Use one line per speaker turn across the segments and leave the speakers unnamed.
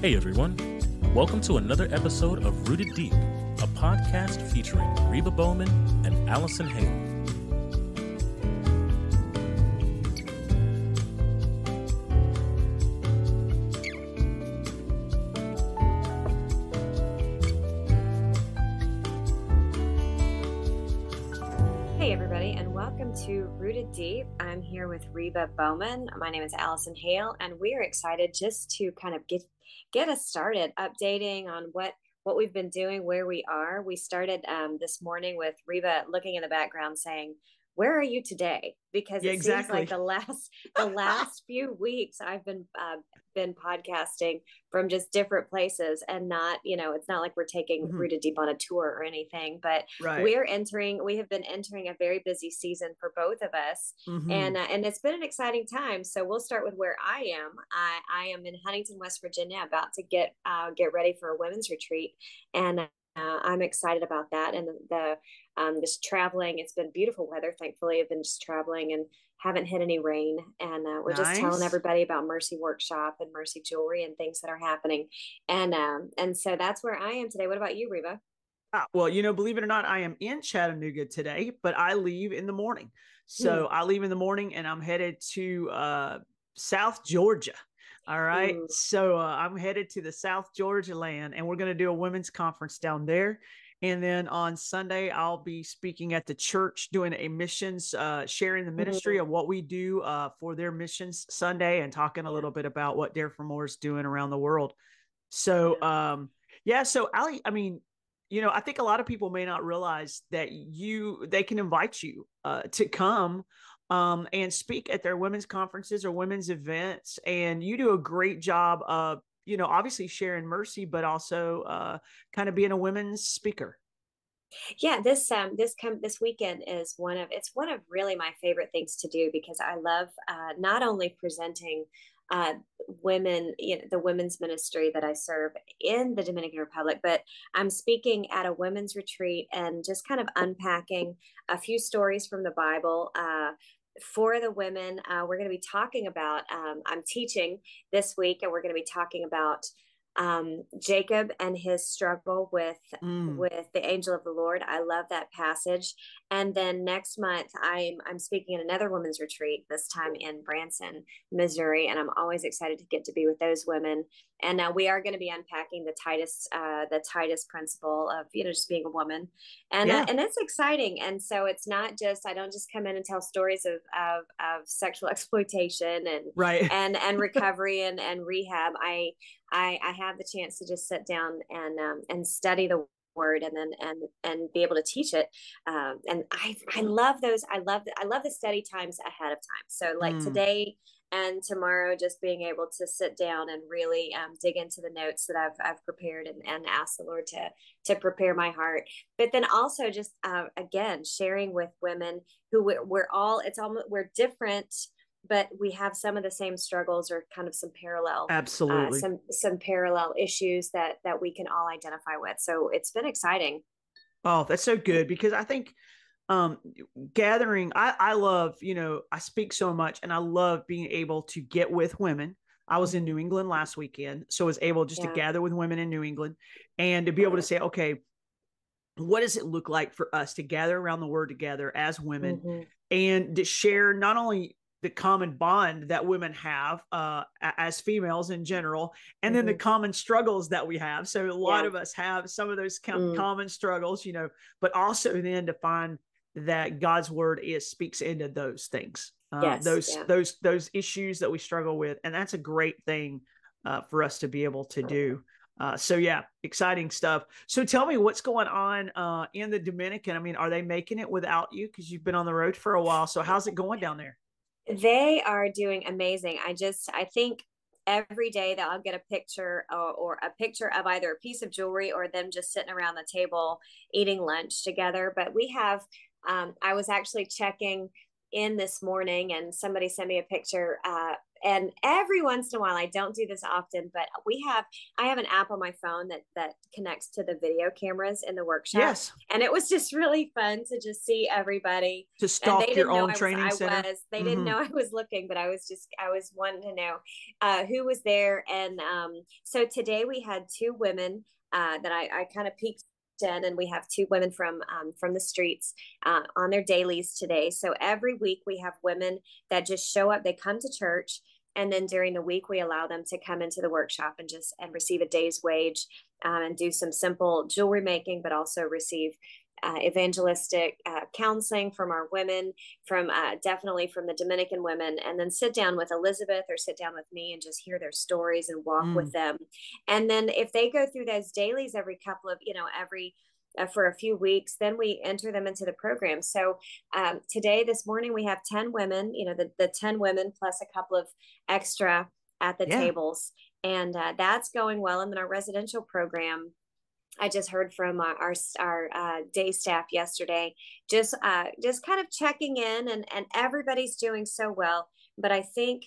Hey everyone, welcome to another episode of Rooted Deep, a podcast featuring Reba Bowman and Allison Hale.
To Rooted Deep. I'm here with Reba Bowman. My name is Allison Hale, and we're excited just to kind of get get us started, updating on what what we've been doing, where we are. We started um, this morning with Reba looking in the background, saying, where are you today because it
exactly.
seems like the last the last few weeks i've been uh, been podcasting from just different places and not you know it's not like we're taking
Mhm.
rooted deep on a tour or anything but
Right.
we're entering we have been entering a very busy season for both of us
Mhm.
and uh, and it's been an exciting time so we'll start with where i am i i am in huntington west virginia about to get uh, get ready for a women's retreat and uh, i'm excited about that and the, the um, just traveling it's been beautiful weather thankfully i've been just traveling and haven't hit any rain and uh, we're just telling everybody about mercy workshop and mercy jewelry and things that are happening and um and so that's where i am today what about you reba
Ah, well, you know, believe it or not, I am in Chattanooga today, but I leave in the morning. So
Hmm.
I leave in the morning and I'm headed to uh, South Georgia. All right.
Ooh.
So uh, I'm headed to the South Georgia land and we're going to do a women's conference down there. And then on Sunday, I'll be speaking at the church doing a missions, uh, sharing the ministry of what we do uh, for their missions Sunday and talking a little bit about what Dare for More is doing around the world. So, um, yeah. So, Ali, I mean, you know, I think a lot of people may not realize that you they can invite you uh, to come um, and speak at their women's conferences or women's events, and you do a great job of you know obviously sharing mercy, but also uh, kind of being a women's speaker.
yeah this um this come this weekend is one of it's one of really my favorite things to do because i love uh not only presenting uh women you know the women's ministry that i serve in the dominican republic but i'm speaking at a women's retreat and just kind of unpacking a few stories from the bible uh for the women uh, we're going to be talking about um, i'm teaching this week and we're going to be talking about um, jacob and his struggle with
Mm.
with the angel of the lord i love that passage and then next month i'm i'm speaking at another women's retreat this time in branson missouri and i'm always excited to get to be with those women and uh, we are going to be unpacking the titus uh, the titus principle of you know just being a woman and
Yeah.
uh, and it's exciting and so it's not just i don't just come in and tell stories of of, of sexual exploitation and
Right.
and and recovery and and rehab i i i have the chance to just sit down and um and study the word and then and and be able to teach it um and i i love those i love i love the study times ahead of time so like
Mm.
today and tomorrow just being able to sit down and really um, dig into the notes that I've, I've prepared and, and ask the Lord to to prepare my heart but then also just uh, again sharing with women who we're, we're all it's almost we're different but we have some of the same struggles or kind of some parallel uh,
Absolutely.
some some parallel issues that that we can all identify with so it's been exciting
Oh, that's so good because I think um gathering I I love, you know, I speak so much and I love being able to get with women. I was in New England last weekend, so I was able just
Yeah.
to gather with women in New England and to be able to say, okay, what does it look like for us to gather around the word together as women
Mhm.
and to share not only the common bond that women have uh, as females in general, and then the common struggles that we have. So a lot
Yeah.
of us have some of those com-
Mm.
common struggles, you know, but also then to find that God's word is speaks into those things, uh,
Yes,
those
yeah.
those those issues that we struggle with, and that's a great thing uh, for us to be able to do. Uh, so yeah, exciting stuff. So tell me what's going on uh, in the Dominican. I mean, are they making it without you because you've been on the road for a while? So how's it going down there?
They are doing amazing. I just, I think every day that I'll get a picture or, or a picture of either a piece of jewelry or them just sitting around the table eating lunch together. But we have, um, I was actually checking in this morning and somebody sent me a picture. Uh, and every once in a while i don't do this often but we have i have an app on my phone that that connects to the video cameras in the workshop.
Yes.
And it was just really fun to just see everybody.
To stalk your own training
was,
center
I was, they mm-hmm. didn't know i was looking but i was just i was wanting to know uh, who was there. And um, so today we had two women uh, that i, I kind of peeked and we have two women from um, from the streets uh, on their dailies today. So every week we have women that just show up. They come to church, and then during the week we allow them to come into the workshop and just and receive a day's wage um, and do some simple jewelry making, but also receive uh, evangelistic uh, counseling from our women, from uh, definitely from the Dominican women, and then sit down with Elizabeth or sit down with me and just hear their stories and walk mm. with them. And then if they go through those dailies every couple of, you know, every uh, for a few weeks, then we enter them into the program. So um, today, this morning, we have 10 women, you know, the, the 10 women plus a couple of extra at the yeah. tables. And uh, that's going well. And then our residential program, I just heard from our our, our uh, day staff yesterday, just uh, just kind of checking in, and and everybody's doing so well. But I think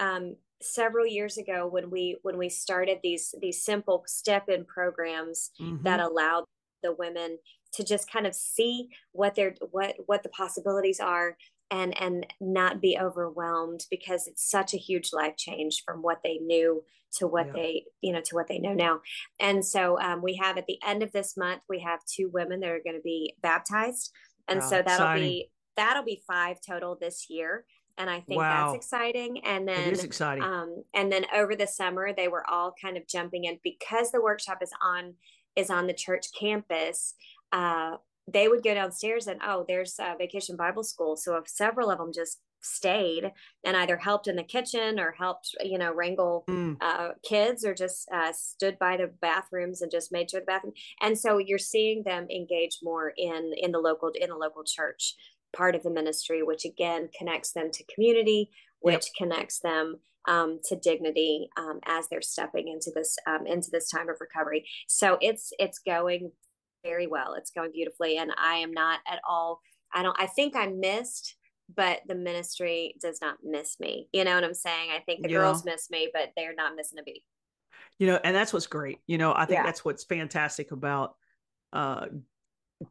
um, several years ago when we when we started these these simple step in programs mm-hmm. that allowed the women to just kind of see what their what what the possibilities are and and not be overwhelmed because it's such a huge life change from what they knew to what yeah. they you know to what they know now and so um, we have at the end of this month we have two women that are going to be baptized and wow, so that'll exciting. be that'll be five total this year and I think wow. that's exciting. And then
it is exciting.
Um, and then over the summer, they were all kind of jumping in because the workshop is on is on the church campus. Uh, they would go downstairs and oh, there's a vacation Bible school. So if several of them just stayed and either helped in the kitchen or helped you know wrangle mm. uh, kids or just uh, stood by the bathrooms and just made sure the bathroom and so you're seeing them engage more in in the local in the local church part of the ministry which again connects them to community which yep. connects them um, to dignity um, as they're stepping into this um, into this time of recovery so it's it's going very well it's going beautifully and i am not at all i don't i think i missed but the ministry does not miss me. You know what I'm saying? I think the yeah. girls miss me, but they're not missing a beat.
You know, and that's what's great. You know, I think yeah. that's what's fantastic about uh,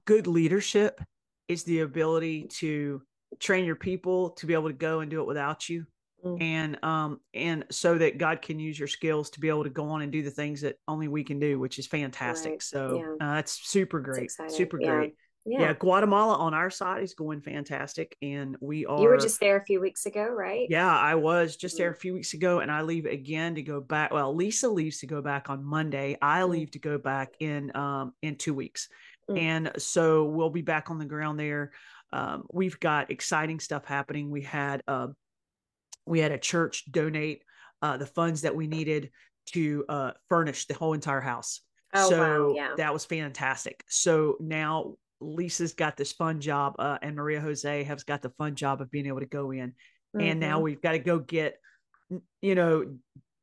good leadership is the ability to train your people to be able to go and do it without you. Mm. And um and so that God can use your skills to be able to go on and do the things that only we can do, which is fantastic. Right. So yeah. uh, that's super great, super great yeah. yeah. Guatemala on our side is going fantastic, and we are.
You were just there a few weeks ago, right?
Yeah, I was just there mm. a few weeks ago, and I leave again to go back. Well, Lisa leaves to go back on Monday. I mm. leave to go back in um in two weeks, mm. and so we'll be back on the ground there. Um, we've got exciting stuff happening. We had uh, we had a church donate uh, the funds that we needed to uh, furnish the whole entire house. Oh, so wow. yeah. that was fantastic. So now Lisa's got this fun job, uh, and Maria Jose has got the fun job of being able to go in. Mm-hmm. And now mm-hmm. we've got to go get, you know,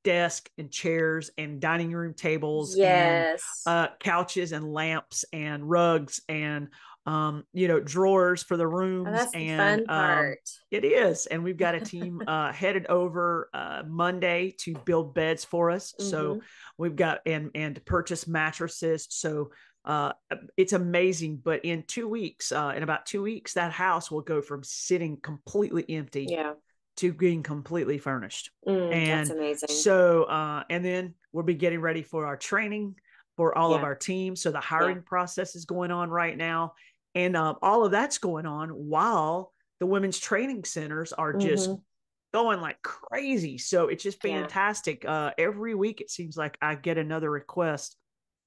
desk and chairs and dining room tables,
yes,
and, uh, couches and lamps and rugs and um, you know, drawers for the oh, rooms.
Oh,
and,
the um,
it is. And we've got a team uh, headed over uh, Monday to build beds for us. Mm-hmm. So we've got and and to purchase mattresses. So uh, it's amazing. But in two weeks, uh, in about two weeks, that house will go from sitting completely empty
yeah.
to being completely furnished.
Mm, and that's amazing.
So, uh, and then we'll be getting ready for our training for all yeah. of our teams. So the hiring yeah. process is going on right now. And uh, all of that's going on while the women's training centers are just mm-hmm. going like crazy. So it's just fantastic. Yeah. Uh, every week, it seems like I get another request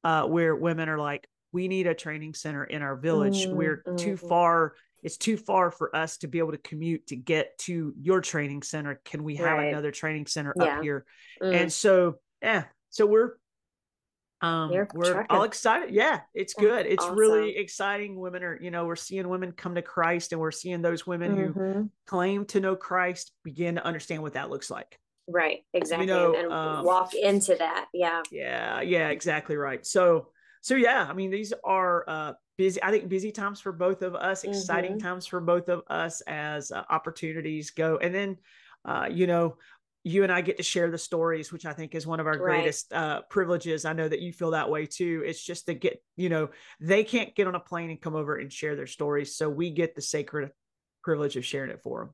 uh, where women are like, we need a training center in our village. Mm-hmm. We're too mm-hmm. far. It's too far for us to be able to commute to get to your training center. Can we have right. another training center yeah. up here? Mm. And so, yeah, so we're um You're we're trucking. all excited yeah it's good it's awesome. really exciting women are you know we're seeing women come to christ and we're seeing those women mm-hmm. who claim to know christ begin to understand what that looks like
right exactly you know, and, um, walk into that yeah
yeah yeah exactly right so so yeah i mean these are uh busy i think busy times for both of us exciting mm-hmm. times for both of us as uh, opportunities go and then uh you know you and I get to share the stories, which I think is one of our right. greatest uh, privileges. I know that you feel that way too. It's just to get, you know, they can't get on a plane and come over and share their stories. So we get the sacred privilege of sharing it for them.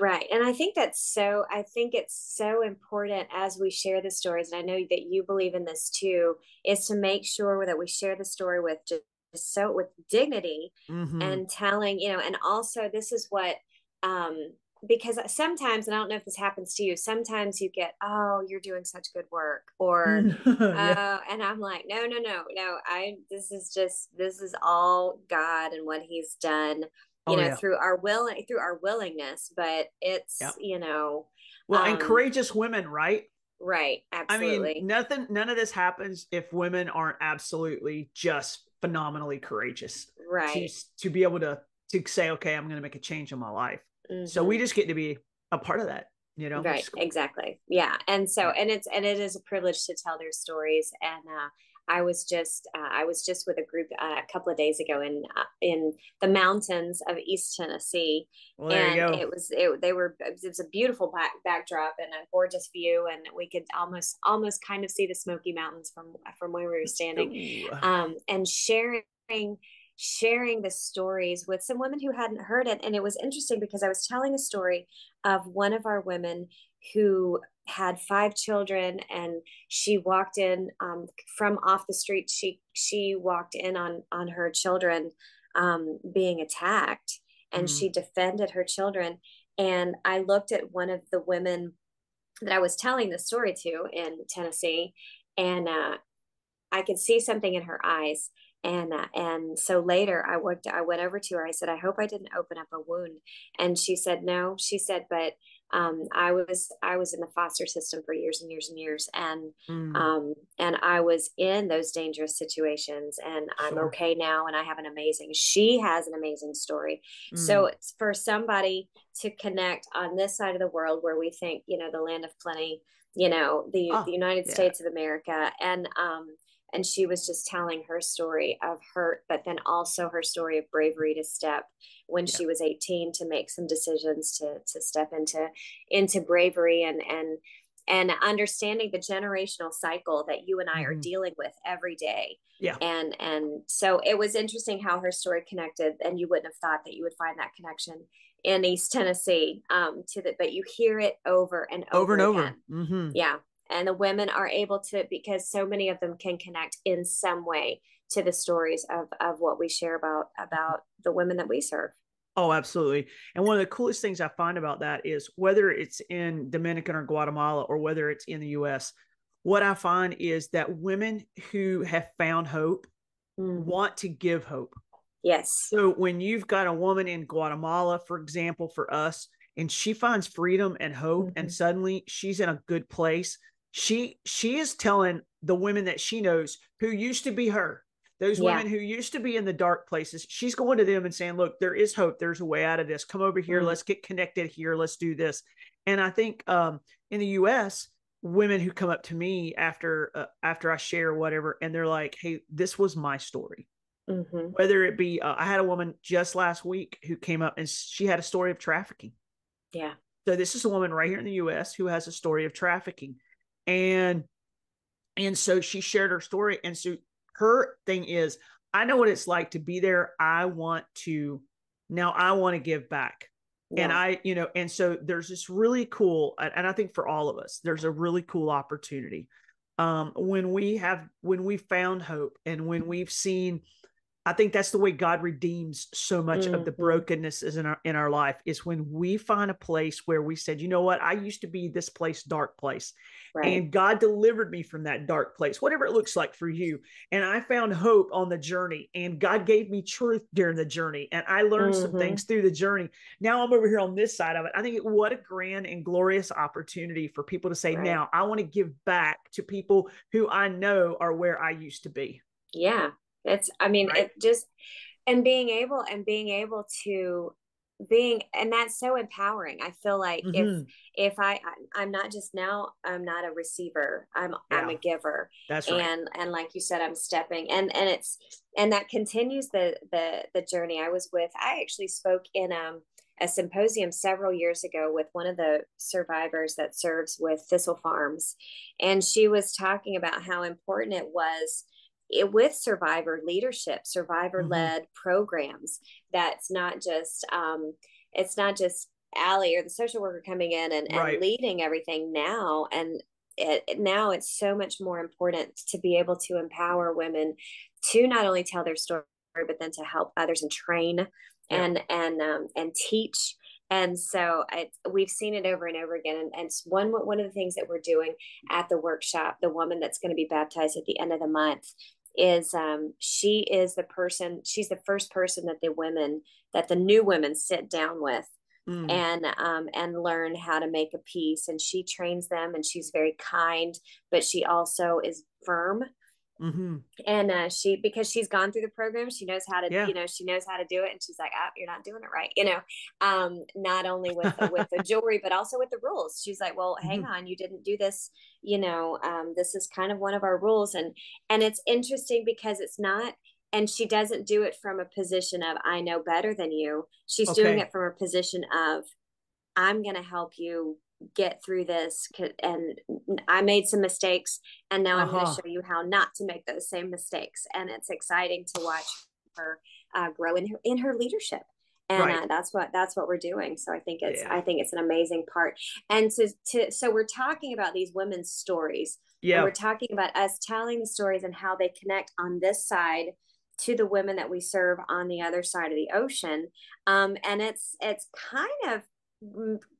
Right. And I think that's so, I think it's so important as we share the stories. And I know that you believe in this too, is to make sure that we share the story with just so with dignity mm-hmm. and telling, you know, and also this is what, um, because sometimes, and I don't know if this happens to you, sometimes you get, oh, you're doing such good work, or, yeah. uh, and I'm like, no, no, no, no, I, this is just, this is all God and what He's done you oh, know yeah. through our will through our willingness but it's you know
well um, and courageous women right?
Right absolutely
i mean nothing none of this happens if women aren't absolutely just phenomenally courageous
right.
to, to be able to to say okay i'm going to make a change in my life mm-hmm. so we just get to be a part of that you know
right exactly. Yeah and so and it's and it is a privilege to tell their stories and uh I was just uh, I was just with a group uh, a couple of days ago in uh, in the mountains of East Tennessee,
well,
and it was it, they were it was a beautiful back, backdrop and a gorgeous view, and we could almost almost kind of see the Smoky Mountains from from where we were standing, um, and sharing sharing the stories with some women who hadn't heard it, and it was interesting because I was telling a story of one of our women who had five children and she walked in um, from off the street. She she walked in on on her children um, being attacked and mm. she defended her children. And i looked at one of the women that i was telling the story to in tennessee and uh, i could see something in her eyes and uh, and so later i went i went over to her i said i hope i didn't open up a wound and she said no she said but um, I was I was in the foster system for years and years and years, and mm. um, and I was in those dangerous situations, and sure. I'm okay now, and I have an amazing. She has an amazing story. Mm. So it's for somebody to connect on this side of the world where we think, you know, the land of plenty, you know, the oh, the United yeah. States of America, and um, and she was just telling her story of hurt but then also her story of bravery to step when yeah. she was 18 to make some decisions to to step into into bravery and and and understanding the generational cycle that you and I mm-hmm. are dealing with every day.
Yeah.
And and so it was interesting how her story connected and you wouldn't have thought that you would find that connection in East Tennessee um to the but you hear it over and over,
over and
again.
over. Mm-hmm.
Yeah and the women are able to because so many of them can connect in some way to the stories of of what we share about about the women that we serve
oh absolutely and one of the coolest things i find about that is whether it's in dominican or guatemala or whether it's in the us what i find is that women who have found hope mm. want to give hope
yes
so when you've got a woman in guatemala for example for us and she finds freedom and hope mm-hmm. and suddenly she's in a good place she she is telling the women that she knows who used to be her those yeah. women who used to be in the dark places. She's going to them and saying look there is hope. There's a way out of this. Come over here. Mm-hmm. let's get connected here. Let's do this. And i think um, in the us women who come up to me after uh, after i share whatever and they're like hey this was my story. Mm-hmm. whether it be uh, i had a woman just last week who came up and she had a story of trafficking.
Yeah.
So this is a woman right here in the us who has a story of trafficking and and so she shared her story. And so her thing is i know what it's like to be there. I want to now i want to give back. Yeah. and i you know and so there's this really cool and i think for all of us there's a really cool opportunity. Um when we have when we found hope and when we've seen I think that's the way God redeems so much mm-hmm. of the mm-hmm. brokenness in our in our life is when we find a place where we said, you know what, I used to be this place, dark place, right. and God delivered me from that dark place, whatever it looks like for you. And I found hope on the journey, and God gave me truth during the journey, and I learned mm-hmm. some things through the journey. Now I'm over here on this side of it. I think it, what a grand and glorious opportunity for people to say, right. now I want to give back to people who I know are where I used to be.
Yeah, it's, I mean, right. it just, and being able and being able to being and that's so empowering i feel like mm-hmm. if if i i'm not just now i'm not a receiver i'm yeah. i'm a giver
that's right.
and and like you said i'm stepping and and it's and that continues the the the journey i was with i actually spoke in um a symposium several years ago with one of the survivors that serves with Thistle Farms. And she was talking about how important it was it, with survivor leadership, survivor led mm-hmm. programs. That's not just, um, it's not just Allie or the social worker coming in and, right. and leading everything now. And it, now it's so much more important to be able to empower women to not only tell their story, but then to help others and train yeah. and and um, and teach and so I, we've seen it over and over again and, and one one of the things that we're doing at the workshop the woman that's going to be baptized at the end of the month is um, she is the person she's the first person that the women that the new women sit down with mm. and um, and learn how to make a piece and she trains them and she's very kind but she also is firm Mm-hmm. And uh, she, because she's gone through the program, she knows how to, yeah. you know, she knows how to do it. And she's like, ah, you're not doing it right. You know, um, not only with, the, with the jewelry, but also with the rules. She's like, well, hang mm-hmm. on, you didn't do this. You know, um, this is kind of one of our rules. And, and it's interesting because it's not, and she doesn't do it from a position of, I know better than you. She's okay. doing it from a position of, I'm going to help you get through this and i made some mistakes and now uh-huh. i'm going to show you how not to make those same mistakes and it's exciting to watch her uh, grow in her in her leadership and right. uh, that's what that's what we're doing so i think it's yeah. i think it's an amazing part and to, to so we're talking about these women's stories yeah we're talking about us telling the stories and how they connect on this side to the women that we serve on the other side of the ocean um, and it's it's kind of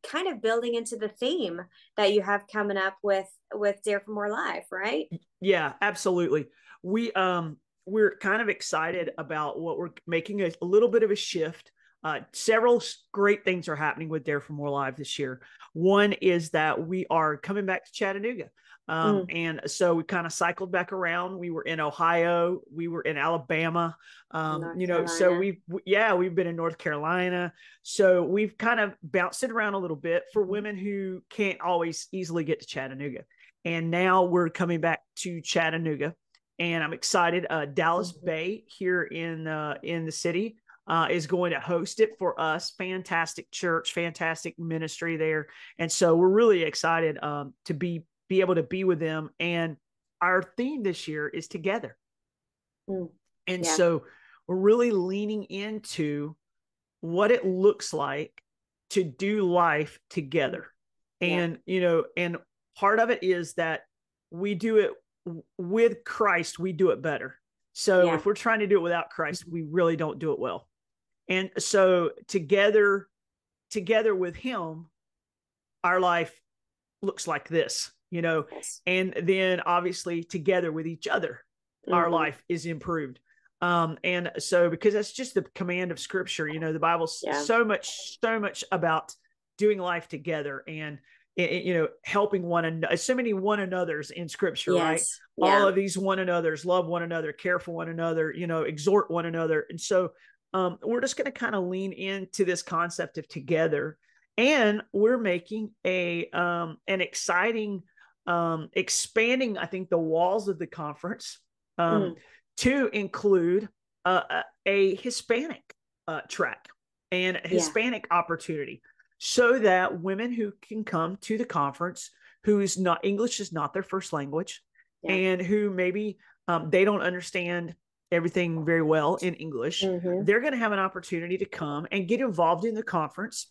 kind of building into the theme that you have coming up with with Dare for More Live, right?
Yeah, absolutely. We um we're kind of excited about what we're making a, a little bit of a shift. Uh, several great things are happening with Dare for More Live this year. One is that we are coming back to Chattanooga. Um, mm. And so we kind of cycled back around. We were in Ohio, we were in Alabama, um, you know, Carolina. so we've, yeah, we've been in North Carolina. So we've kind of bounced it around a little bit for mm-hmm. women who can't always easily get to Chattanooga. And now we're coming back to Chattanooga. And I'm excited. Uh, Dallas mm-hmm. Bay here in uh, in the city uh, is going to host it for us. Fantastic church, fantastic ministry there, and so we're really excited um, to be be able to be with them. And our theme this year is together. Mm, and yeah. so we're really leaning into what it looks like to do life together. And, yeah. you know, and part of it is that we do it with Christ, we do it better. So yeah. if we're trying to do it without Christ, we really don't do it well. And so together, together with him, our life looks like this you know yes. and then obviously together with each other mm-hmm. our life is improved um and so because that's just the command of scripture you know the bible's yeah. so much so much about doing life together and you know helping one another so many one another's in scripture yes. right yeah. all of these one another's love one another care for one another you know exhort one another and so um, we're just going to kind of lean into this concept of together and we're making a um, an exciting um, expanding, I think, the walls of the conference um, mm. to include uh, a Hispanic uh, track and a Hispanic yeah. opportunity so that women who can come to the conference who's not English is not their first language yeah. and who maybe um, they don't understand everything very well in English, mm-hmm. they're going to have an opportunity to come and get involved in the conference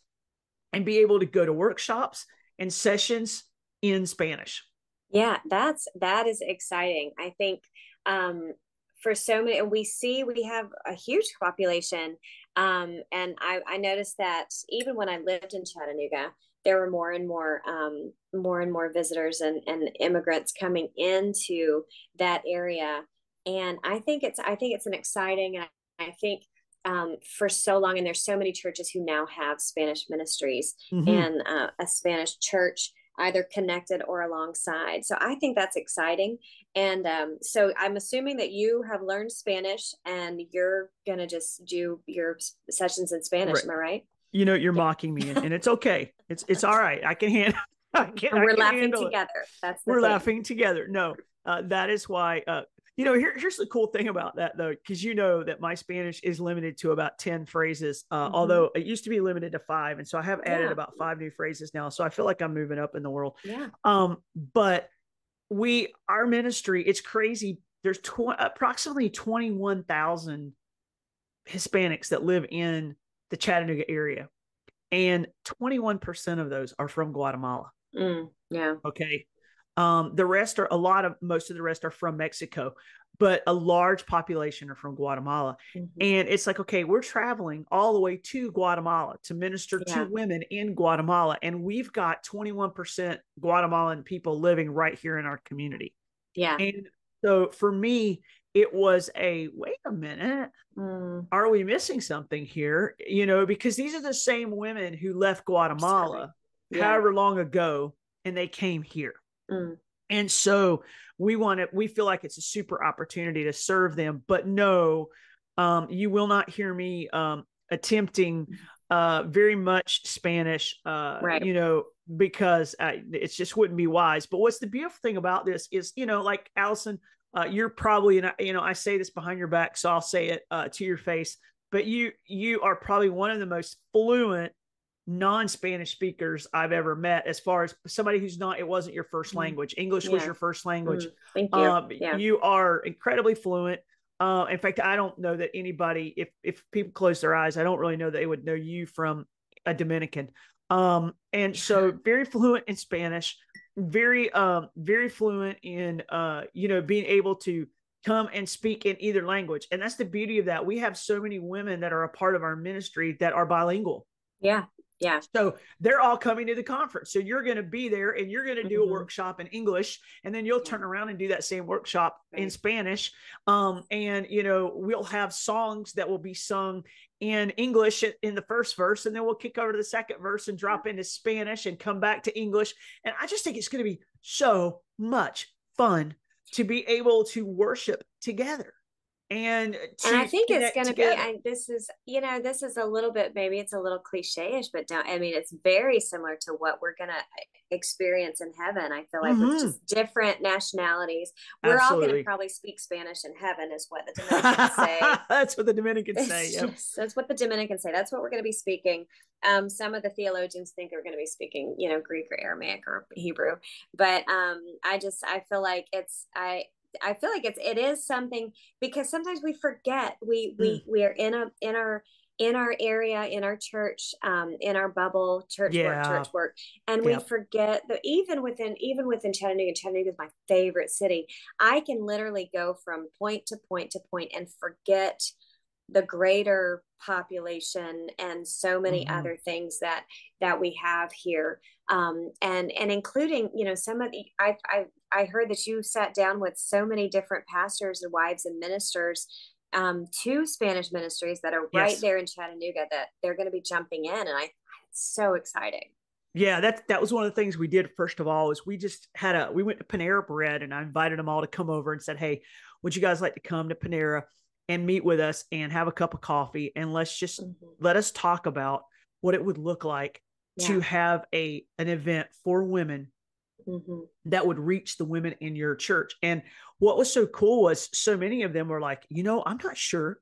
and be able to go to workshops and sessions in Spanish.
Yeah, that's that is exciting. I think um, for so many, and we see we have a huge population. Um, and I, I noticed that even when I lived in Chattanooga, there were more and more um, more and more visitors and, and immigrants coming into that area. And I think it's I think it's an exciting. I think um, for so long, and there's so many churches who now have Spanish ministries mm-hmm. and uh, a Spanish church either connected or alongside. So I think that's exciting. And um, so I'm assuming that you have learned Spanish and you're going to just do your sessions in Spanish. Right. Am I right?
You know, you're mocking me and, it's okay. It's, it's all right. I can handle I
can, We're can laughing together. It. That's
we're thing. laughing together. No, uh, that is why, uh, you know, here, here's the cool thing about that though, because you know that my Spanish is limited to about 10 phrases, uh, mm-hmm. although it used to be limited to five. And so I have added yeah. about five new phrases now. So I feel like I'm moving up in the world.
Yeah.
Um, but we, our ministry, it's crazy. There's tw- approximately 21,000 Hispanics that live in the Chattanooga area. And 21% of those are from Guatemala.
Mm, yeah.
Okay. Um, the rest are a lot of most of the rest are from Mexico, but a large population are from Guatemala. Mm-hmm. And it's like, okay, we're traveling all the way to Guatemala to minister yeah. to women in Guatemala. And we've got 21% Guatemalan people living right here in our community.
Yeah.
And so for me, it was a wait a minute, mm. are we missing something here? You know, because these are the same women who left Guatemala yeah. however long ago and they came here. Mm. And so we want to, we feel like it's a super opportunity to serve them. But no, um, you will not hear me um, attempting uh, very much Spanish, uh, right. you know, because I, it just wouldn't be wise. But what's the beautiful thing about this is, you know, like Allison, uh, you're probably, and you know, I say this behind your back, so I'll say it uh, to your face. But you, you are probably one of the most fluent non-spanish speakers i've ever met as far as somebody who's not it wasn't your first mm-hmm. language. English yeah. was your first language. Mm,
thank you. Um,
yeah. you are incredibly fluent. Uh, in fact i don't know that anybody if if people close their eyes i don't really know that they would know you from a dominican. Um, and so very fluent in spanish very um very fluent in uh you know being able to come and speak in either language. And that's the beauty of that. We have so many women that are a part of our ministry that are bilingual.
Yeah yeah.
So they're all coming to the conference. So you're going to be there and you're going to do mm-hmm. a workshop in English and then you'll turn around and do that same workshop right. in Spanish. Um, and you know, we'll have songs that will be sung in English in the first verse and then we'll kick over to the second verse and drop into Spanish and come back to English. And I just think it's going to be so much fun to be able to worship together and
and I think it's going to be. I, this is you know this is a little bit maybe it's a little cliche-ish, but don't. I mean, it's very similar to what we're going to uh, experience in heaven. I feel like mm-hmm. with just different nationalities, we're Absolutely. all going to probably speak Spanish in heaven, is what the Dominicans say.
that's what the Dominicans say.
Yep. Just, that's what the Dominicans say. That's what we're going to be speaking. Um, some of the theologians think we're going to be speaking, you know, Greek or Aramaic or Hebrew, but um, I just I feel like it's I I feel like it's it is something because sometimes we forget we we mm. we are in a in our in our area in our church um, in our bubble church yeah. work church work and we forget that even within even within chattanooga chattanooga is my favorite city i can literally go from point to point to point and forget the greater population and so many mm-hmm. other things that that we have here um, and and including you know some of the I, I I heard that you sat down with so many different pastors and wives and ministers um, two Spanish ministries that are right yes. there in Chattanooga that they're going to be jumping in and I it's so exciting
yeah, that that was one of the things we did first of all is we just had a we went to Panera Bread and I invited them all to come over and said, Hey, would you guys like to come to Panera? And meet with us and have a cup of coffee and let's just mm-hmm. let us talk about what it would look like yeah. to have a an event for women mm-hmm. that would reach the women in your church and what was so cool was so many of them were like you know i'm not sure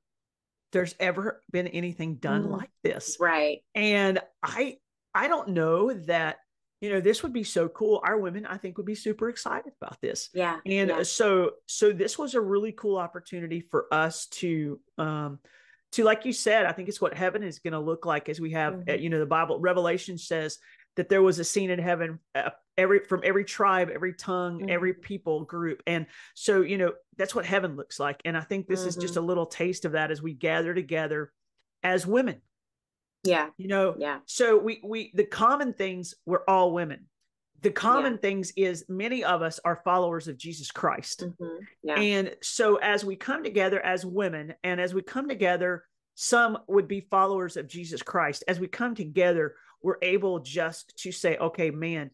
there's ever been anything done mm-hmm. like this
right
and i i don't know that you know this would be so cool our women i think would be super excited about this
yeah
and
yeah.
so so this was a really cool opportunity for us to um to like you said i think it's what heaven is going to look like as we have mm-hmm. you know the bible revelation says that there was a scene in heaven uh, every from every tribe every tongue mm-hmm. every people group and so you know that's what heaven looks like and i think this mm-hmm. is just mm-hmm. a little taste of that as we gather together as women
yeah.
You know,
yeah.
So we we the common things we're all women. The common yeah. things is many of us are followers of Jesus Christ. Mm-hmm. Yeah. And so as we come together as women and as we come together, some would be followers of Jesus Christ. As we come together, we're able just to say, okay, man,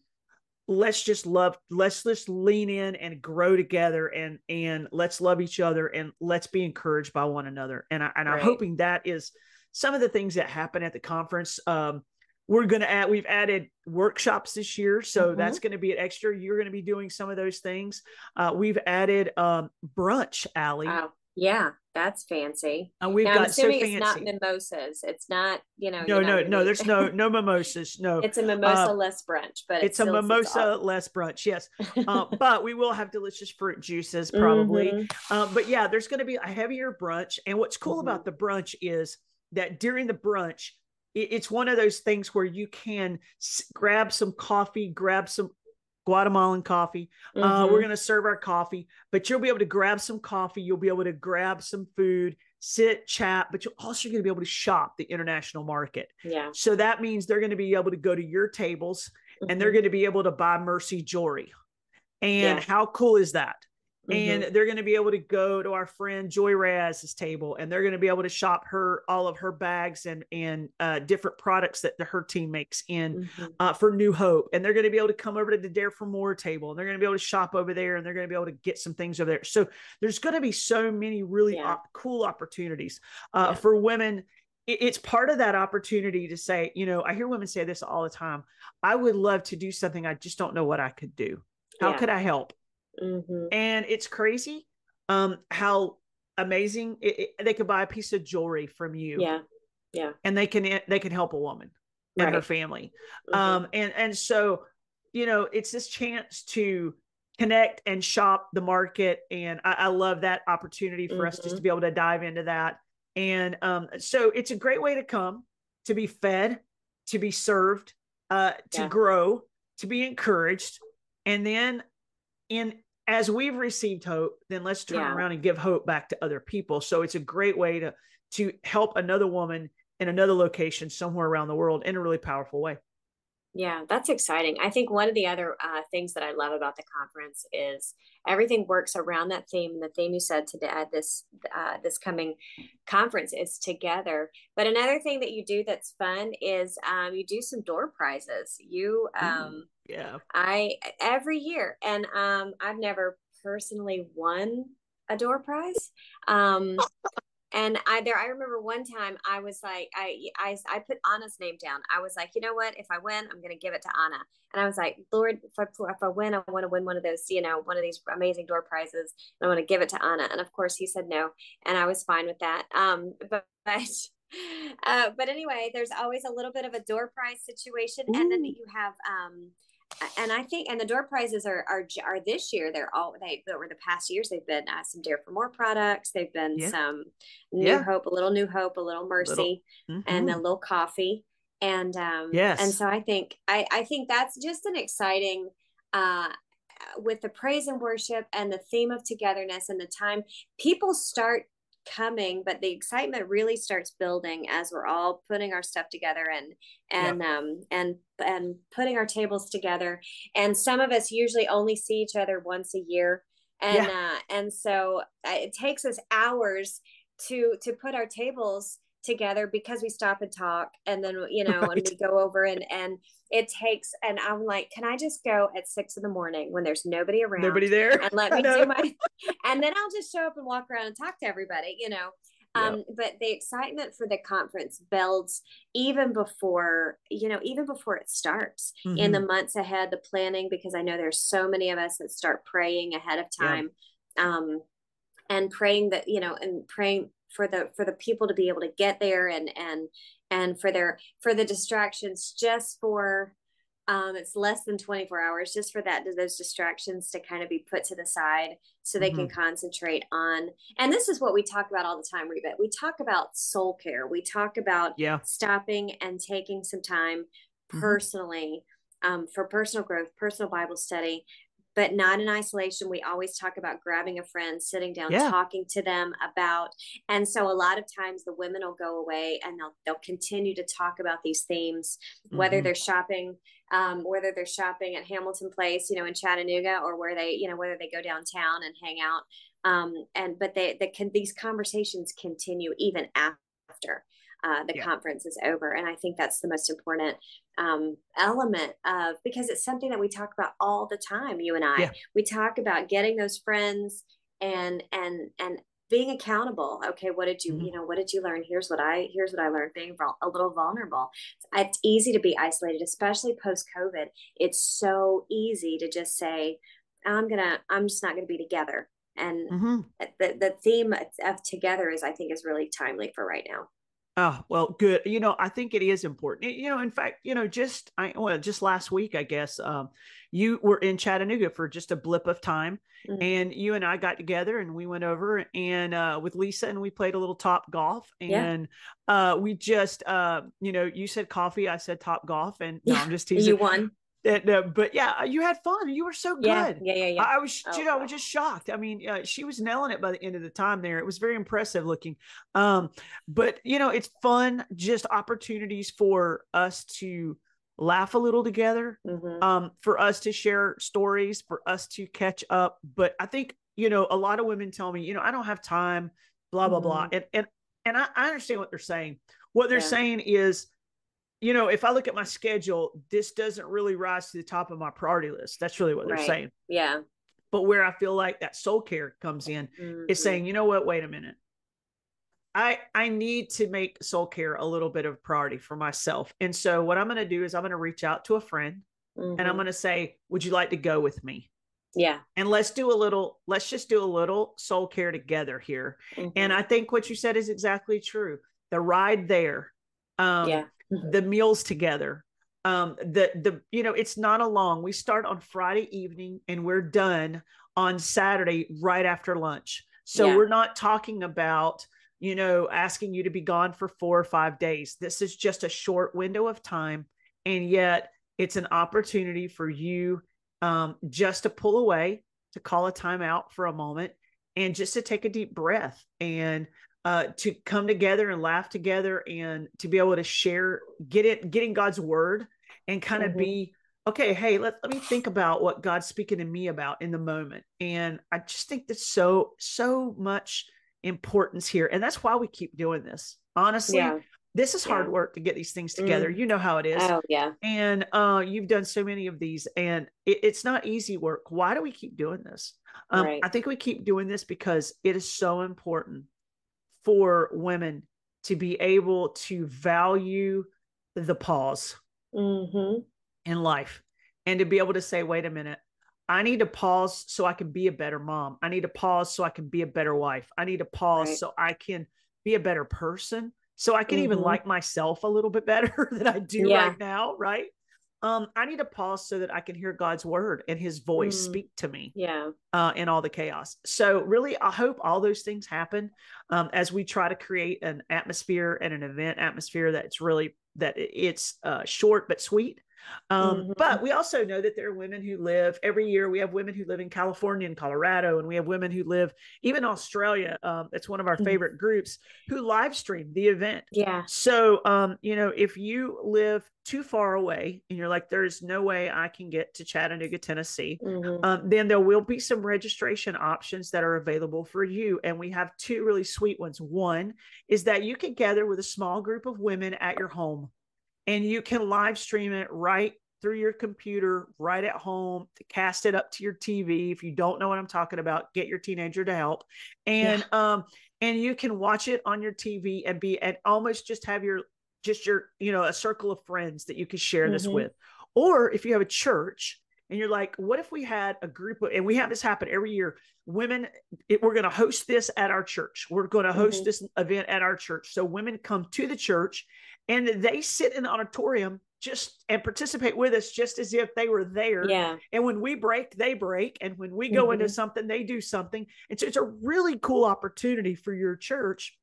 let's just love let's just lean in and grow together and and let's love each other and let's be encouraged by one another and I, and right. I'm hoping that is some of the things that happen at the conference. Um, we're going to add we've added workshops this year so mm-hmm. that's going to be an extra you're going to be doing some of those things. Uh, we've added um, brunch alley
oh, yeah that's fancy.
And we've now, got I'm assuming so it's
not mimosas. It's not you know
no no no there's no no mimosas no.
It's a mimosa uh, less brunch but
it's a mimosa less brunch yes. Uh, but we will have delicious fruit juices probably. Mm-hmm. Uh, but yeah there's going to be a heavier brunch and what's cool mm-hmm. about the brunch is that during the brunch it's one of those things where you can grab some coffee, grab some Guatemalan coffee. Mm-hmm. Uh, we're going to serve our coffee, but you'll be able to grab some coffee. You'll be able to grab some food, sit, chat, but you're also going to be able to shop the international market.
Yeah.
So that means they're going to be able to go to your tables mm-hmm. and they're mm-hmm. going to be able to buy Mercy jewelry. And yeah. how cool is that? Mm-hmm. and they're going to be able to go to our friend Joy Raz's table, and they're going to be able to shop her all of her bags and and uh, different products that the, her team makes in mm-hmm. uh, for New Hope, and they're going to be able to come over to the Dare for More table, and they're going to be able to shop over there, and they're going to be able to get some things over there. So there's going to be so many really yeah. op- cool opportunities uh, yeah. for women it's part of that opportunity to say, you know, I hear women say this all the time. I would love to do something. I just don't know what I could do. How yeah. could I help? Mm-hmm. And it's crazy um, how amazing it, it, they could buy a piece of jewelry from you.
Yeah. Yeah.
And they can they can help a woman and right. her family. Mm-hmm. Um, and and so, you know, it's this chance to connect and shop the market. And I, I love that opportunity for mm-hmm. us just to mm-hmm. be able to dive into that. And um, so it's a great way to come to be fed, to be served, uh, to yeah. grow, to be encouraged. And then in as we've received hope, then let's turn yeah. around and give hope back to other people. So it's a great way to to help another woman in another location somewhere around the world in a really powerful way.
Yeah, that's exciting. I think one of the other uh, things that I love about the conference is everything works around that theme. And the theme you said today at this uh, this coming conference is together. But another thing that you do that's fun is um, you do some door prizes. You um,
yeah,
I every year, and um, I've never personally won a door prize. Um, and I there I remember one time I was like I I I put Anna's name down. I was like, you know what? If I win, I'm gonna give it to Anna. And I was like, Lord, if I if I win, I want to win one of those, you know, one of these amazing door prizes, and I want to give it to Anna. And of course, he said no, and I was fine with that. Um, but. but uh, but anyway, there's always a little bit of a door prize situation, Ooh. and then you have um, and I think and the door prizes are are are this year they're all they over the past years they've been uh, some Dare for More products they've been yeah. some New yeah. Hope a little New Hope a little Mercy little. Mm-hmm. and a little coffee and um yes and so I think I I think that's just an exciting uh with the praise and worship and the theme of togetherness and the time people start coming but the excitement really starts building as we're all putting our stuff together and and yeah. um and and putting our tables together and some of us usually only see each other once a year and yeah. uh and so uh, it takes us hours to to put our tables together because we stop and talk and then you know right. and we go over and and it takes and i'm like can i just go at six in the morning when there's nobody around
nobody there
and let me do my and then i'll just show up and walk around and talk to everybody you know um, but the excitement for the conference builds even before you know even before it starts mm-hmm. in the mm-hmm. months ahead the planning because i know there's so many of us that start praying ahead of time um, and praying that you know and praying for the for the people to be able to get there and and and for their for the distractions just for um, it's less than 24 hours just for that those distractions to kind of be put to the side so they mm-hmm. can concentrate on and this is what we talk about all the time Reba. we talk about soul care we talk about
yeah
stopping and taking some time mm-hmm. personally um, for personal growth personal bible study but not in isolation. We always talk about grabbing a friend, sitting down, yeah. talking to them about. And so a lot of times the women will go away and they'll they'll continue to talk about these themes, whether mm-hmm. they're shopping, um, whether they're shopping at Hamilton Place, you know, in Chattanooga, or where they, you know, whether they go downtown and hang out. Um, and but they, they can these conversations continue even after uh, the yeah. conference is over. And I think that's the most important um, element of because it's something that we talk about all the time. You and I, yeah. we talk about getting those friends and and and being accountable okay what did you mm-hmm. you know what did you learn here's what i here's what i learned being a little vulnerable it's easy to be isolated especially post covid it's so easy to just say i'm gonna i'm just not gonna be together and mm-hmm. the, the theme of together is i think is really timely for right now
Oh, well, good. You know, I think it is important. You know, in fact, you know, just I well, just last week, I guess, um, you were in Chattanooga for just a blip of time. Mm-hmm. And you and I got together and we went over and uh, with Lisa and we played a little top golf. And yeah. uh, we just uh, you know, you said coffee, I said top golf, and no, I'm just teasing.
You won.
And, uh, but yeah, you had fun. You were so good.
Yeah, yeah, yeah. yeah. I,
was, oh, you know, I was just shocked. I mean, uh, she was nailing it by the end of the time. There, it was very impressive looking. Um, but you know, it's fun. Just opportunities for us to laugh a little together. Mm-hmm. Um, for us to share stories, for us to catch up. But I think you know, a lot of women tell me, you know, I don't have time. Blah blah mm-hmm. blah. And and and I, I understand what they're saying. What they're yeah. saying is you know, if I look at my schedule, this doesn't really rise to the top of my priority list. That's really what they're
right.
saying.
Yeah.
But where I feel like that soul care comes in mm-hmm. is saying, you know what, wait a minute. I I need to make soul care a little bit of priority for myself. And so what I'm going to do is I'm going to reach out to a friend mm-hmm. and I'm mm-hmm. going to say, "Would you like to go with me?"
Yeah.
And let's do a little let's just do a little soul care together here. Mm-hmm. And I think what you said is exactly true. The ride there um yeah. The meals together. Um the the you know it's not a long we start on friday evening and we're done on saturday right after lunch. So yeah. we're not talking about you know asking you to be gone for four or five days. This is just a short window of time and yet it's an opportunity for you um just to pull away to call a timeout for a moment and just to take a deep breath. And uh, to come together and laugh together and to be able to share, get it, getting God's word and kind of mm-hmm. be, okay, hey, let, let me think about what God's speaking to me about in the moment. And I just think that's so, so much importance here. And that's why we keep doing this. Honestly, yeah. this is hard work to get these things together. Mm. You know how it is.
Oh, yeah.
And uh, you've done so many of these and it, it's not easy work. Why do we keep doing this? Um, right. I think we keep doing this because it is so important for women to be able to value the pause mm-hmm. in life and to be able to say, wait a minute, I need to pause so I can be a better mom. I need to pause so I can be a better wife. I need to pause right. so I can be a better person. So I can mm-hmm. even like myself a little bit better than I do yeah. right now. Right um, I need to pause so that I can hear God's word and his voice mm, speak to me.
Yeah.
Uh, in all the chaos. So really, I hope all those things happen um, as we try to create an atmosphere and an event atmosphere that's really that it's uh, short but sweet um, mm-hmm. But we also know that there are women who live every year. We have women who live in California and Colorado, and we have women who live even Australia. Um, it's one of our mm-hmm. favorite groups who live stream the event.
Yeah.
So, um, you know, if you live too far away and you're like, there's no way I can get to Chattanooga, Tennessee, mm-hmm. um, then there will be some registration options that are available for you. And we have two really sweet ones. One is that you can gather with a small group of women at your home and you can live stream it right through your computer right at home to cast it up to your TV if you don't know what I'm talking about get your teenager to help and yeah. um and you can watch it on your TV and be and almost just have your just your you know a circle of friends that you can share mm-hmm. this with or if you have a church and you're like what if we had a group of and we have this happen every year women it, we're going to host this at our church we're going to host mm-hmm. this event at our church so women come to the church and they sit in the auditorium just and participate with us just as if they were there.
Yeah.
And when we break, they break. And when we go mm-hmm. into something, they do something. And so it's a really cool opportunity for your church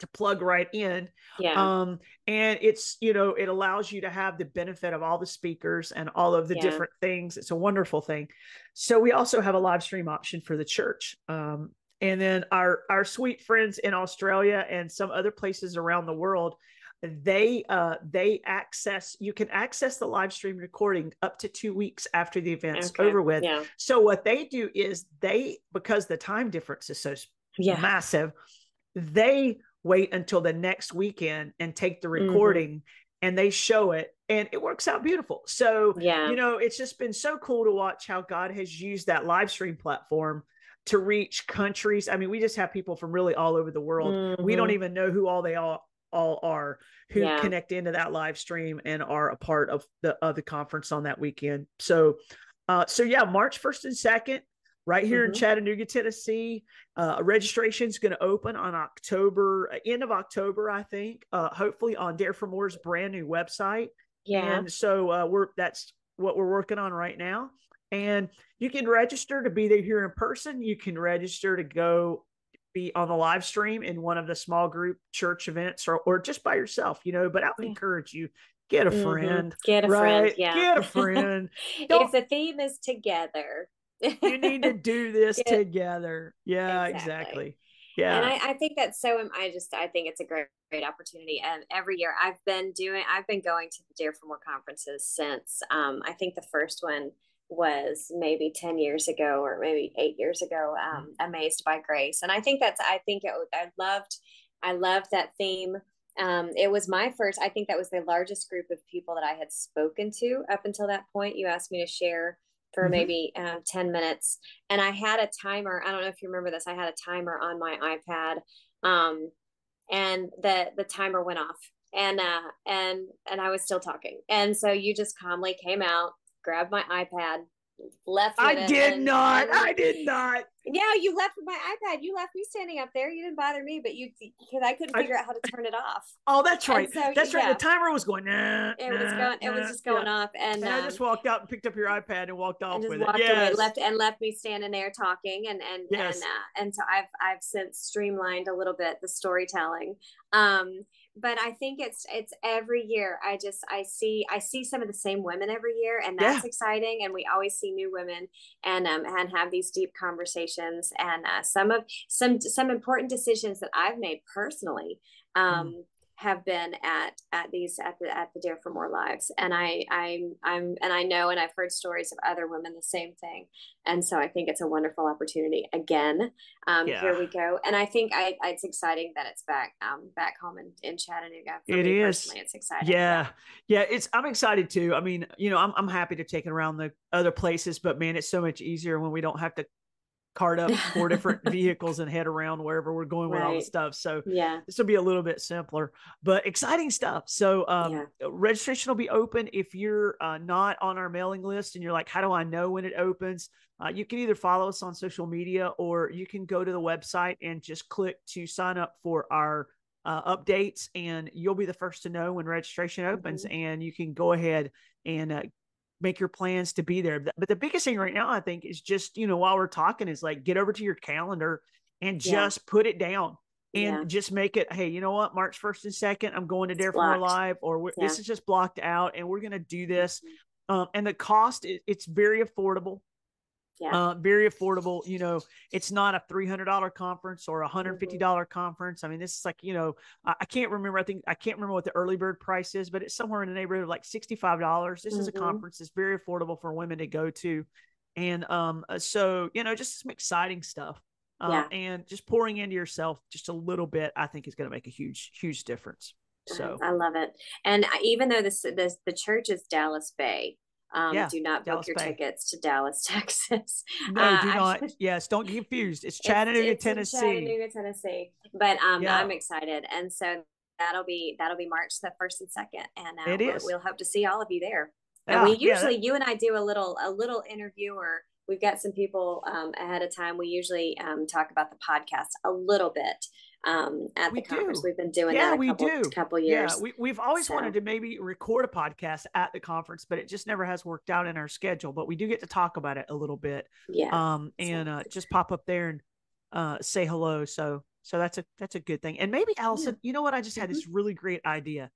to plug right in.
Yeah.
Um, and it's, you know, it allows you to have the benefit of all the speakers and all of the yeah. different things. It's a wonderful thing. So we also have a live stream option for the church. Um, and then our our sweet friends in Australia and some other places around the world they uh they access you can access the live stream recording up to two weeks after the event's okay. over with
yeah.
so what they do is they because the time difference is so yeah. massive they wait until the next weekend and take the mm-hmm. recording mm-hmm. and they show it and it works out beautiful so
yeah
you know it's just been so cool to watch how god has used that live stream platform to reach countries. I mean, we just have people from really all over the world. Mm-hmm. We don't mm-hmm. even know who all they all all are who yeah. connect into that live stream and are a part of the of the conference on that weekend. So uh so yeah, March 1st and 2nd right here mm-hmm. in Chattanooga, Tennessee. Uh, registration is going to open on October, end of October, I think. Uh, hopefully on Dare for More's brand new website.
Yeah.
And so uh, we're that's what we're working on right now. And you can register to be there here in person. You can register to go be on the live stream in one of the small group church events or, or just by yourself, you know. But I would encourage you get a mm-hmm. friend.
Mm-hmm. Get a right? friend. Yeah.
Get a friend.
if the theme is together,
you need to do this get, together. Yeah, exactly. exactly. Yeah.
And I, I, think that's so, I just, I think it's a great, great opportunity. And every year I've been doing, I've been going to the Dare for More conferences since, um, I think the first one was maybe 10 years ago or maybe eight years ago um, mm-hmm. amazed by grace. And i think that's i think it, i loved i loved that theme. Um, it was my first i think that was the largest group of people that i had spoken to up until that point. You asked me to share for mm-hmm. maybe uh, 10 minutes. And i had a timer i don't know if you remember this i had a timer on my ipad um, and the the timer went off. And uh and and i was still talking. And so you just calmly came out grabbed my iPad, left.
I did not. I did not.
Yeah, you left my iPad. You left me standing up there. You didn't bother me, but you because I couldn't figure I, out how to turn it off.
Oh, that's right. So, that's yeah. right. The timer was going. Nah,
it nah, was going. It was just going yeah. off, and,
and
um,
I just walked out and picked up your iPad and walked off
and
with
it.
Yes.
Away, left and left me standing there talking, and and yes. and uh, and so I've I've since streamlined a little bit the storytelling. Um, but I think it's it's every year. I just I see I see some of the same women every year, and that's yeah. exciting. And we always see new women and um and have these deep conversations. And uh, some of some some important decisions that I've made personally. Um, mm have been at at these at the at the Dare for More lives, and I I'm I'm and I know and I've heard stories of other women the same thing, and so I think it's a wonderful opportunity again. Um, yeah. Here we go, and I think I, it's exciting that it's back um back home in, in Chattanooga.
For it is. It's exciting. Yeah, yeah, it's I'm excited too. I mean, you know, I'm I'm happy to take it around the other places, but man, it's so much easier when we don't have to cart up four different vehicles and head around wherever we're going with all the stuff. So
yeah,
this will be a little bit simpler, but exciting stuff. So um, yeah. registration will be open if you're uh, not on our mailing list and you're like, how do I know when it opens? Uh, you can either follow us on social media or you can go to the website and just click to sign up for our uh, updates and you'll be the first to know when registration opens mm-hmm. and you can go ahead and uh, make your plans to be there. But the biggest thing right now, I think, is just, you know, while we're talking, is like get over to your calendar and just yeah. put it down and yeah. just make it, hey, you know what, March 1st and 2nd, I'm going to Dare for More Live, or yeah. this is just blocked out and we're going to do this. Mm-hmm. Um, and the cost, it's very affordable
yeah.
Uh, very affordable. You know, it's not a three hundred dollar conference or a hundred fifty dollar mm-hmm. conference. I mean, this is like you know, I, I, can't remember. I think I can't remember what the early bird price is, but it's somewhere in the neighborhood of like sixty five dollars. This mm-hmm. is a mm-hmm. conference that's very affordable for women to go to, and um, uh, so you know, just some exciting stuff. Uh, yeah. and just pouring into yourself just a little bit, I think is going to make a huge, huge difference. So
I love it. And even though this, this the church is Dallas Bay, um, yeah, do not book your Bay. tickets to Dallas, Texas.
No, uh, do not. Should, yes, don't get confused. It's Chattanooga, it's, it's Tennessee.
Chattanooga, Tennessee. But um, yeah. I'm excited, and so that'll be that'll be March the first and second, and uh,
it is.
We'll hope to see all of you there. And we usually, yeah, you and I do a little a little interview, or we've got some people um, ahead of time. We usually um, talk about the podcast a little bit um, at we the conference. Do. We've been doing yeah, that a couple, we do. couple years.
Yeah, we, we've always so. wanted to maybe record a podcast at the conference, but it just never has worked out in our schedule. But we do get to talk about it a little bit.
Yeah.
Um, and uh, just pop up there and uh, say hello. So so that's a that's a good thing. And maybe Allison, yeah. you know what? I just had mm-hmm. this really great idea.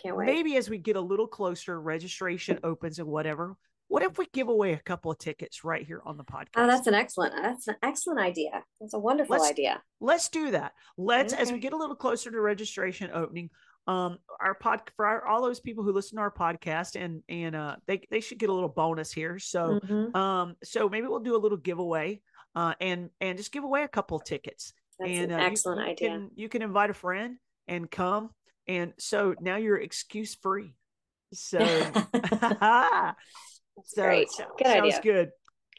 Can't wait.
Maybe as we get a little closer, registration opens and whatever, what if we give away a couple of tickets right here on the podcast?
Oh, that's an excellent, that's an excellent idea. That's a wonderful
let's,
idea.
Let's do that. Let's, okay. as we get a little closer to registration opening, um, our pod for our, all those people who listen to our podcast and, and, uh, they, they should get a little bonus here. So, mm-hmm. um, so maybe we'll do a little giveaway, uh, and, and just give away a couple of tickets.
That's
and
an uh, excellent
you, you
idea.
Can, you can invite a friend and come. And so now you're excuse free. So
so, great. Good sounds
good.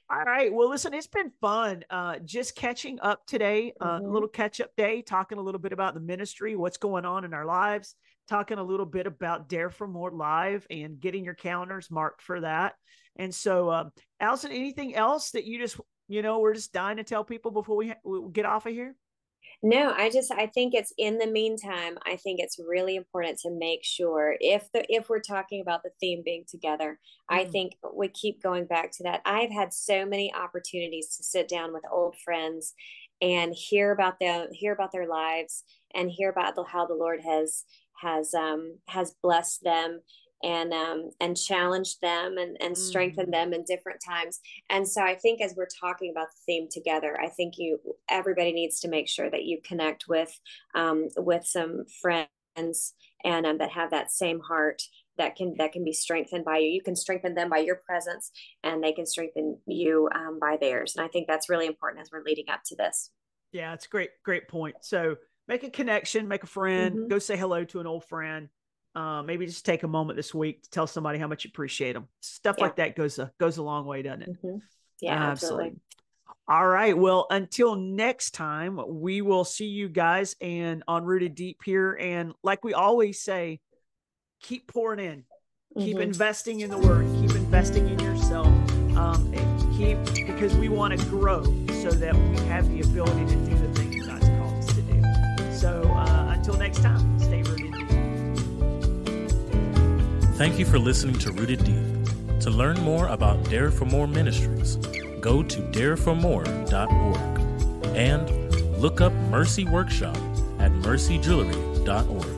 All right. Well, listen, it's been fun. Uh, just catching up today, uh, mm-hmm. a little catch up day, talking a little bit about the ministry, what's going on in our lives, talking a little bit about Dare for More Live and getting your calendars marked for that. And so, um, Allison, anything else that you just, you know, we're just dying to tell people before we, ha- we get off of here?
No, I just I think it's in the meantime, I think it's really important to make sure if the if we're talking about the theme being together, mm-hmm. I think we keep going back to that. I've had so many opportunities to sit down with old friends and hear about them, hear about their lives and hear about the, how the Lord has has um has blessed them and um, and challenge them and, and strengthen mm. them in different times. And so I think as we're talking about the theme together, I think you everybody needs to make sure that you connect with um, with some friends and um, that have that same heart that can that can be strengthened by you. You can strengthen them by your presence, and they can strengthen you um, by theirs. And I think that's really important as we're leading up to this.
Yeah, it's great, great point. So make a connection, make a friend, mm-hmm. go say hello to an old friend uh, maybe just take a moment this week to tell somebody how much you appreciate them. Stuff yeah. like that goes a goes a long way, doesn't it?
Mm-hmm. Yeah, absolutely. absolutely.
All right. Well, until next time, we will see you guys and on Rooted Deep here. And like we always say, keep pouring in, mm-hmm. keep investing in the word, keep investing in yourself. Um, keep because we want to grow so that we have the ability to do the things God's called us to do. So uh, until next time, stay rooted.
Thank you for listening to Rooted Deep. To learn more about Dare for More Ministries, go to dareformore.org and look up Mercy Workshop at mercyjewelry.org.